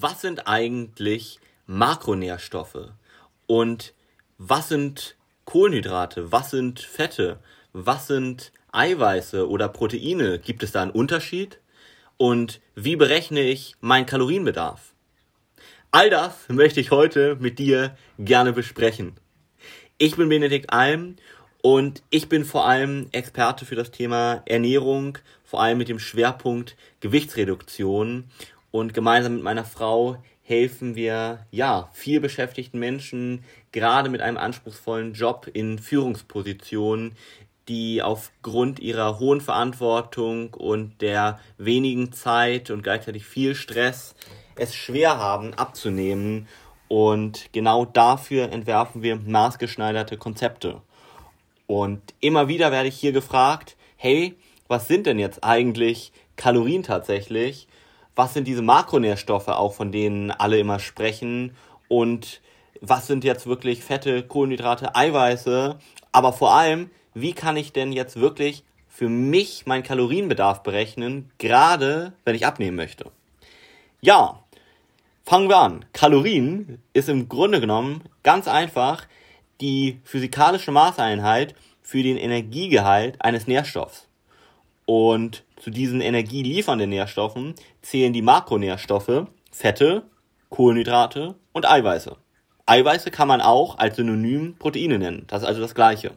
was sind eigentlich Makronährstoffe und was sind Kohlenhydrate, was sind Fette, was sind Eiweiße oder Proteine? Gibt es da einen Unterschied? Und wie berechne ich meinen Kalorienbedarf? All das möchte ich heute mit dir gerne besprechen. Ich bin Benedikt Alm und ich bin vor allem Experte für das Thema Ernährung, vor allem mit dem Schwerpunkt Gewichtsreduktion. Und gemeinsam mit meiner Frau helfen wir, ja, viel beschäftigten Menschen, gerade mit einem anspruchsvollen Job in Führungspositionen, die aufgrund ihrer hohen Verantwortung und der wenigen Zeit und gleichzeitig viel Stress es schwer haben abzunehmen. Und genau dafür entwerfen wir maßgeschneiderte Konzepte. Und immer wieder werde ich hier gefragt, hey, was sind denn jetzt eigentlich Kalorien tatsächlich? Was sind diese Makronährstoffe auch, von denen alle immer sprechen? Und was sind jetzt wirklich Fette, Kohlenhydrate, Eiweiße? Aber vor allem, wie kann ich denn jetzt wirklich für mich meinen Kalorienbedarf berechnen, gerade wenn ich abnehmen möchte? Ja, fangen wir an. Kalorien ist im Grunde genommen ganz einfach die physikalische Maßeinheit für den Energiegehalt eines Nährstoffs. Und zu diesen energieliefernden Nährstoffen zählen die Makronährstoffe Fette, Kohlenhydrate und Eiweiße. Eiweiße kann man auch als Synonym Proteine nennen. Das ist also das gleiche.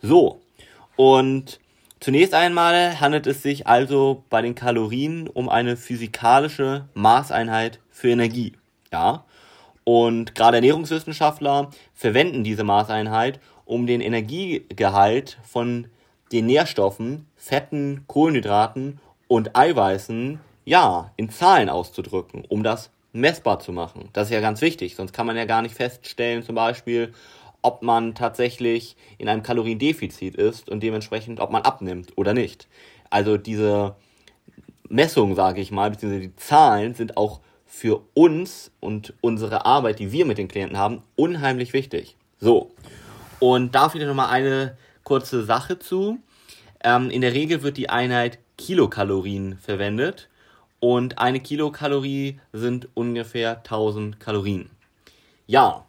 So, und zunächst einmal handelt es sich also bei den Kalorien um eine physikalische Maßeinheit für Energie. Ja, und gerade Ernährungswissenschaftler verwenden diese Maßeinheit, um den Energiegehalt von den Nährstoffen, Fetten, Kohlenhydraten und Eiweißen ja in Zahlen auszudrücken, um das messbar zu machen. Das ist ja ganz wichtig, sonst kann man ja gar nicht feststellen, zum Beispiel, ob man tatsächlich in einem Kaloriendefizit ist und dementsprechend, ob man abnimmt oder nicht. Also diese Messungen, sage ich mal, beziehungsweise die Zahlen sind auch für uns und unsere Arbeit, die wir mit den Klienten haben, unheimlich wichtig. So, und da vielleicht nochmal eine kurze Sache zu. Ähm, in der Regel wird die Einheit Kilokalorien verwendet und eine Kilokalorie sind ungefähr 1000 Kalorien. Ja,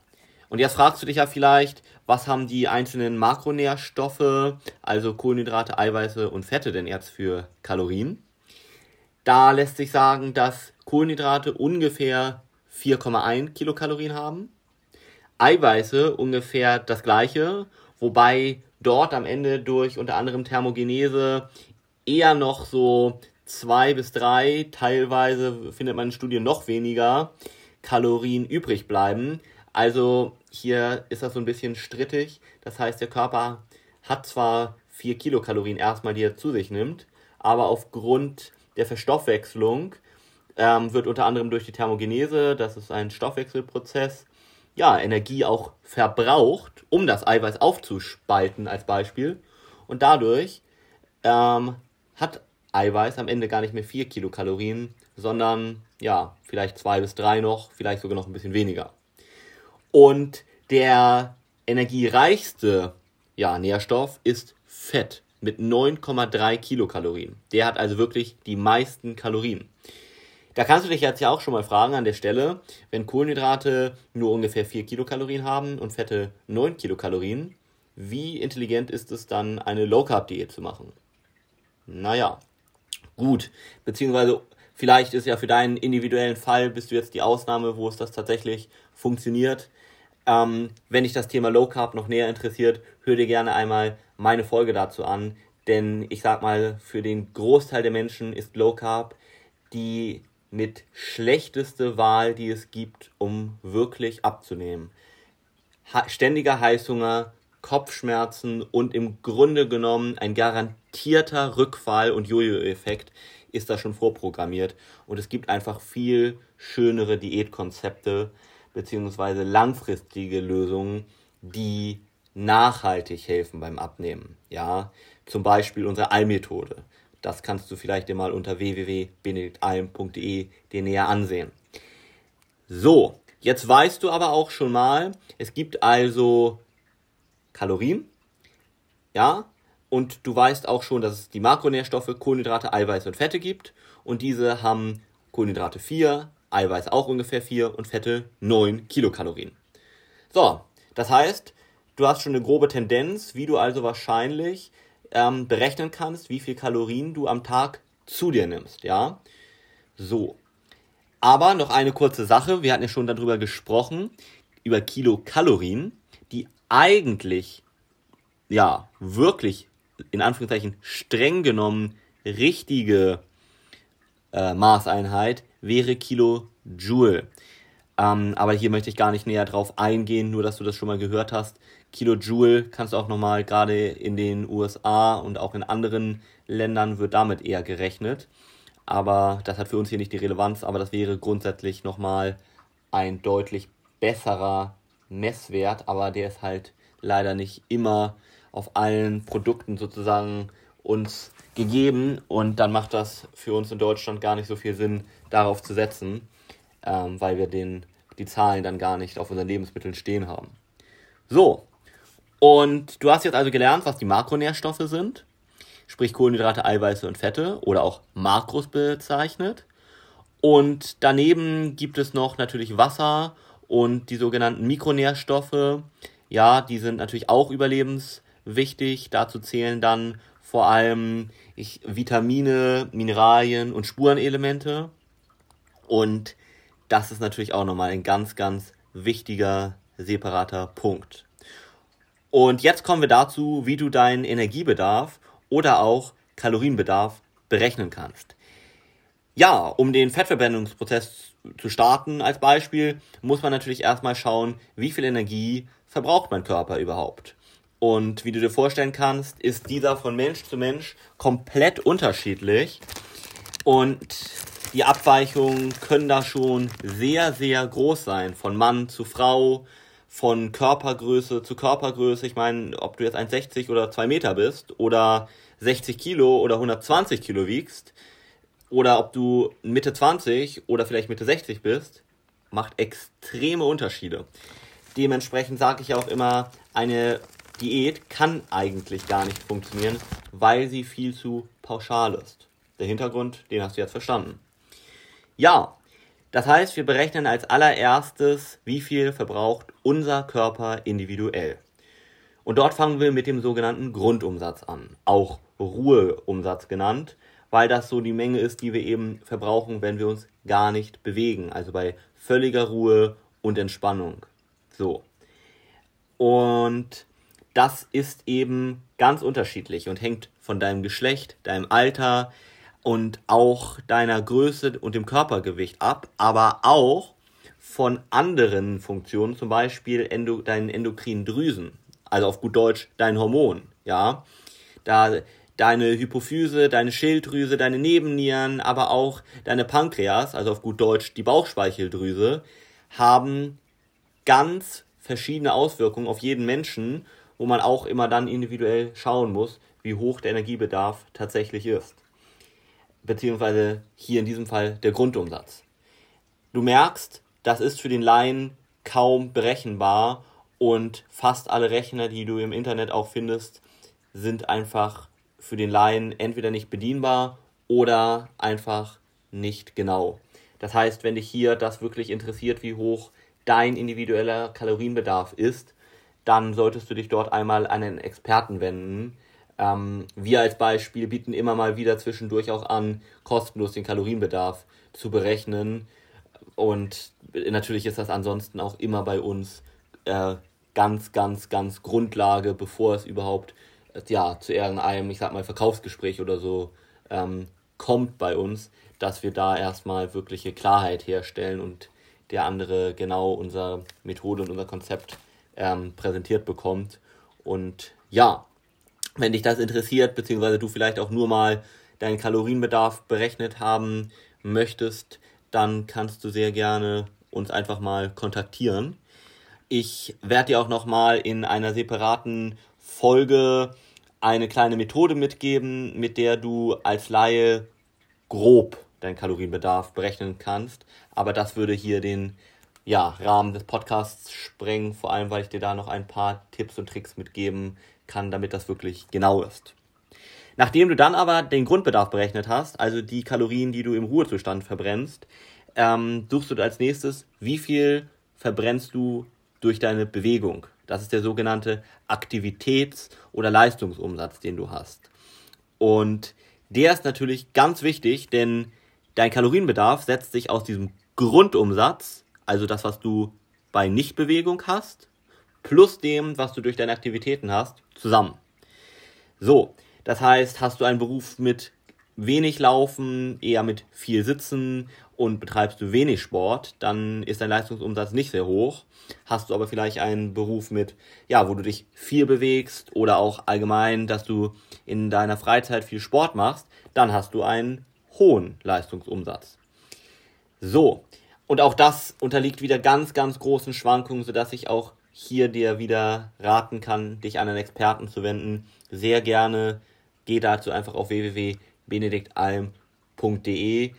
und jetzt fragst du dich ja vielleicht, was haben die einzelnen Makronährstoffe, also Kohlenhydrate, Eiweiße und Fette denn jetzt für Kalorien? Da lässt sich sagen, dass Kohlenhydrate ungefähr 4,1 Kilokalorien haben, Eiweiße ungefähr das gleiche, wobei dort am Ende durch unter anderem Thermogenese eher noch so zwei bis drei, teilweise findet man in Studien noch weniger Kalorien übrig bleiben. Also hier ist das so ein bisschen strittig. Das heißt, der Körper hat zwar vier Kilokalorien erstmal, die er zu sich nimmt, aber aufgrund der Verstoffwechslung ähm, wird unter anderem durch die Thermogenese, das ist ein Stoffwechselprozess, ja, Energie auch verbraucht, um das Eiweiß aufzuspalten als Beispiel. Und dadurch ähm, hat Eiweiß am Ende gar nicht mehr 4 Kilokalorien, sondern ja, vielleicht zwei bis drei noch, vielleicht sogar noch ein bisschen weniger. Und der energiereichste ja, Nährstoff ist Fett mit 9,3 Kilokalorien. Der hat also wirklich die meisten Kalorien. Da kannst du dich jetzt ja auch schon mal fragen an der Stelle, wenn Kohlenhydrate nur ungefähr 4 Kilokalorien haben und Fette 9 Kilokalorien, wie intelligent ist es dann, eine Low-Carb-Diät zu machen? Naja, gut, beziehungsweise vielleicht ist ja für deinen individuellen Fall, bist du jetzt die Ausnahme, wo es das tatsächlich funktioniert. Ähm, wenn dich das Thema Low Carb noch näher interessiert, hör dir gerne einmal meine Folge dazu an. Denn ich sag mal, für den Großteil der Menschen ist Low Carb die mit schlechteste Wahl, die es gibt, um wirklich abzunehmen. ständiger Heißhunger, Kopfschmerzen und im Grunde genommen ein garantierter Rückfall und Jojo-Effekt ist da schon vorprogrammiert. Und es gibt einfach viel schönere Diätkonzepte beziehungsweise langfristige Lösungen, die nachhaltig helfen beim Abnehmen. Ja, zum Beispiel unsere Allmethode. Das kannst du vielleicht dir mal unter www.benediktalm.de dir näher ansehen. So, jetzt weißt du aber auch schon mal, es gibt also Kalorien, ja, und du weißt auch schon, dass es die Makronährstoffe, Kohlenhydrate, Eiweiße und Fette gibt und diese haben Kohlenhydrate 4, Eiweiß auch ungefähr 4 und Fette 9 Kilokalorien. So, das heißt, du hast schon eine grobe Tendenz, wie du also wahrscheinlich ähm, berechnen kannst, wie viel Kalorien du am Tag zu dir nimmst, ja. So. Aber noch eine kurze Sache, wir hatten ja schon darüber gesprochen, über Kilokalorien, die eigentlich, ja, wirklich, in Anführungszeichen, streng genommen richtige äh, Maßeinheit wäre Kilojoule. Ähm, aber hier möchte ich gar nicht näher drauf eingehen, nur dass du das schon mal gehört hast. Kilojoule kannst du auch nochmal, gerade in den USA und auch in anderen Ländern wird damit eher gerechnet. Aber das hat für uns hier nicht die Relevanz, aber das wäre grundsätzlich nochmal ein deutlich besserer Messwert, aber der ist halt leider nicht immer auf allen Produkten sozusagen uns gegeben und dann macht das für uns in Deutschland gar nicht so viel Sinn, darauf zu setzen, ähm, weil wir den, die Zahlen dann gar nicht auf unseren Lebensmitteln stehen haben. So, und du hast jetzt also gelernt, was die Makronährstoffe sind, sprich Kohlenhydrate, Eiweiße und Fette oder auch Makros bezeichnet. Und daneben gibt es noch natürlich Wasser und die sogenannten Mikronährstoffe. Ja, die sind natürlich auch überlebenswichtig. Dazu zählen dann vor allem ich, Vitamine, Mineralien und Spurenelemente. Und das ist natürlich auch nochmal ein ganz, ganz wichtiger, separater Punkt. Und jetzt kommen wir dazu, wie du deinen Energiebedarf oder auch Kalorienbedarf berechnen kannst. Ja, um den Fettverbrennungsprozess zu starten als Beispiel, muss man natürlich erstmal schauen, wie viel Energie verbraucht mein Körper überhaupt. Und wie du dir vorstellen kannst, ist dieser von Mensch zu Mensch komplett unterschiedlich. Und die Abweichungen können da schon sehr, sehr groß sein. Von Mann zu Frau, von Körpergröße zu Körpergröße. Ich meine, ob du jetzt 1,60 oder 2 Meter bist oder 60 Kilo oder 120 Kilo wiegst oder ob du Mitte 20 oder vielleicht Mitte 60 bist, macht extreme Unterschiede. Dementsprechend sage ich auch immer, eine Diät kann eigentlich gar nicht funktionieren, weil sie viel zu pauschal ist. Der Hintergrund, den hast du jetzt verstanden. Ja, das heißt, wir berechnen als allererstes, wie viel verbraucht unser Körper individuell. Und dort fangen wir mit dem sogenannten Grundumsatz an, auch Ruheumsatz genannt, weil das so die Menge ist, die wir eben verbrauchen, wenn wir uns gar nicht bewegen, also bei völliger Ruhe und Entspannung. So. Und das ist eben ganz unterschiedlich und hängt von deinem Geschlecht, deinem Alter und auch deiner Größe und dem Körpergewicht ab, aber auch von anderen Funktionen, zum Beispiel endo, deinen endokrinen Drüsen, also auf gut Deutsch dein Hormon, ja. Da deine Hypophyse, deine Schilddrüse, deine Nebennieren, aber auch deine Pankreas, also auf gut Deutsch die Bauchspeicheldrüse, haben ganz verschiedene Auswirkungen auf jeden Menschen wo man auch immer dann individuell schauen muss, wie hoch der Energiebedarf tatsächlich ist. Beziehungsweise hier in diesem Fall der Grundumsatz. Du merkst, das ist für den Laien kaum berechenbar und fast alle Rechner, die du im Internet auch findest, sind einfach für den Laien entweder nicht bedienbar oder einfach nicht genau. Das heißt, wenn dich hier das wirklich interessiert, wie hoch dein individueller Kalorienbedarf ist, dann solltest du dich dort einmal an einen Experten wenden. Ähm, wir als Beispiel bieten immer mal wieder zwischendurch auch an, kostenlos den Kalorienbedarf zu berechnen. Und natürlich ist das ansonsten auch immer bei uns äh, ganz, ganz, ganz Grundlage, bevor es überhaupt ja, zu irgendeinem, ich sag mal, Verkaufsgespräch oder so ähm, kommt bei uns, dass wir da erstmal wirkliche Klarheit herstellen und der andere genau unsere Methode und unser Konzept ähm, präsentiert bekommt. Und ja, wenn dich das interessiert, beziehungsweise du vielleicht auch nur mal deinen Kalorienbedarf berechnet haben möchtest, dann kannst du sehr gerne uns einfach mal kontaktieren. Ich werde dir auch noch mal in einer separaten Folge eine kleine Methode mitgeben, mit der du als Laie grob deinen Kalorienbedarf berechnen kannst. Aber das würde hier den ja, Rahmen des Podcasts sprengen, vor allem weil ich dir da noch ein paar Tipps und Tricks mitgeben kann, damit das wirklich genau ist. Nachdem du dann aber den Grundbedarf berechnet hast, also die Kalorien, die du im Ruhezustand verbrennst, ähm, suchst du als nächstes, wie viel verbrennst du durch deine Bewegung. Das ist der sogenannte Aktivitäts- oder Leistungsumsatz, den du hast. Und der ist natürlich ganz wichtig, denn dein Kalorienbedarf setzt sich aus diesem Grundumsatz, also das, was du bei Nichtbewegung hast, plus dem, was du durch deine Aktivitäten hast, zusammen. So, das heißt, hast du einen Beruf mit wenig Laufen, eher mit viel Sitzen und betreibst du wenig Sport, dann ist dein Leistungsumsatz nicht sehr hoch. Hast du aber vielleicht einen Beruf mit, ja, wo du dich viel bewegst oder auch allgemein, dass du in deiner Freizeit viel Sport machst, dann hast du einen hohen Leistungsumsatz. So, und auch das unterliegt wieder ganz, ganz großen Schwankungen, sodass ich auch hier dir wieder raten kann, dich an einen Experten zu wenden. Sehr gerne geh dazu einfach auf www.benediktalm.de.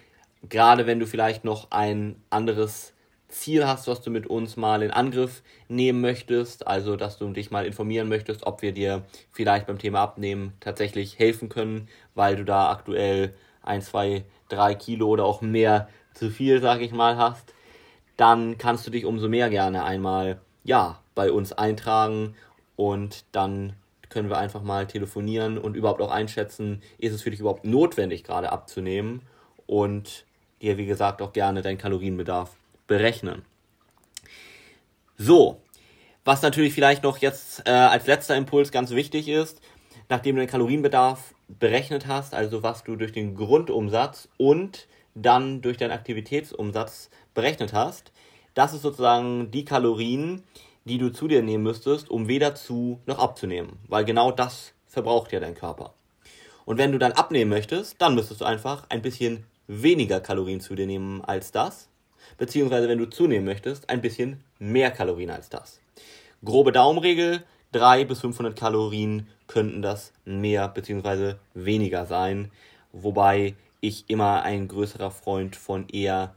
Gerade wenn du vielleicht noch ein anderes Ziel hast, was du mit uns mal in Angriff nehmen möchtest, also dass du dich mal informieren möchtest, ob wir dir vielleicht beim Thema Abnehmen tatsächlich helfen können, weil du da aktuell ein, zwei, drei Kilo oder auch mehr zu viel, sag ich mal, hast, dann kannst du dich umso mehr gerne einmal, ja, bei uns eintragen und dann können wir einfach mal telefonieren und überhaupt auch einschätzen, ist es für dich überhaupt notwendig, gerade abzunehmen und dir, wie gesagt, auch gerne deinen Kalorienbedarf berechnen. So, was natürlich vielleicht noch jetzt äh, als letzter Impuls ganz wichtig ist, nachdem du den Kalorienbedarf berechnet hast, also was du durch den Grundumsatz und dann durch deinen Aktivitätsumsatz berechnet hast, das ist sozusagen die Kalorien, die du zu dir nehmen müsstest, um weder zu noch abzunehmen, weil genau das verbraucht ja dein Körper. Und wenn du dann abnehmen möchtest, dann müsstest du einfach ein bisschen weniger Kalorien zu dir nehmen als das, beziehungsweise wenn du zunehmen möchtest, ein bisschen mehr Kalorien als das. Grobe Daumenregel, 300 bis 500 Kalorien könnten das mehr beziehungsweise weniger sein, wobei ich immer ein größerer Freund von eher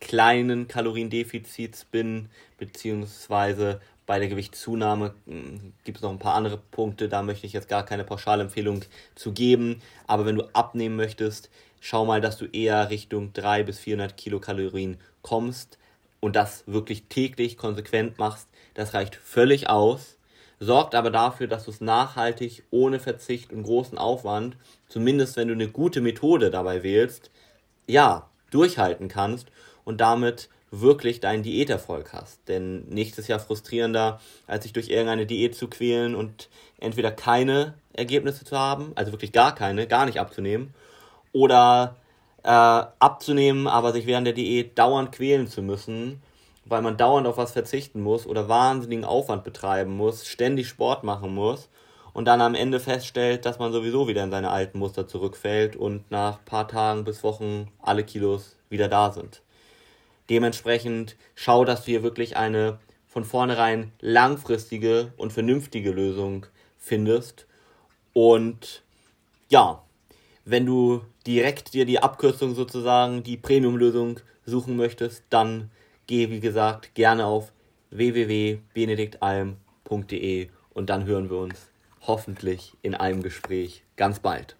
kleinen Kaloriendefizits bin, beziehungsweise bei der Gewichtszunahme hm, gibt es noch ein paar andere Punkte, da möchte ich jetzt gar keine Pauschalempfehlung zu geben. Aber wenn du abnehmen möchtest, schau mal, dass du eher Richtung 300 bis 400 Kilokalorien kommst und das wirklich täglich konsequent machst. Das reicht völlig aus, sorgt aber dafür, dass du es nachhaltig, ohne Verzicht und großen Aufwand, zumindest wenn du eine gute Methode dabei wählst, ja, durchhalten kannst und damit wirklich deinen Diäterfolg hast. Denn nichts ist ja frustrierender, als sich durch irgendeine Diät zu quälen und entweder keine Ergebnisse zu haben, also wirklich gar keine, gar nicht abzunehmen, oder äh, abzunehmen, aber sich während der Diät dauernd quälen zu müssen, weil man dauernd auf was verzichten muss oder wahnsinnigen Aufwand betreiben muss, ständig Sport machen muss und dann am Ende feststellt, dass man sowieso wieder in seine alten Muster zurückfällt und nach paar Tagen bis Wochen alle Kilos wieder da sind. Dementsprechend schau, dass du hier wirklich eine von vornherein langfristige und vernünftige Lösung findest. Und ja, wenn du direkt dir die Abkürzung sozusagen, die Premium-Lösung suchen möchtest, dann geh, wie gesagt, gerne auf www.benediktalm.de und dann hören wir uns hoffentlich in einem Gespräch ganz bald.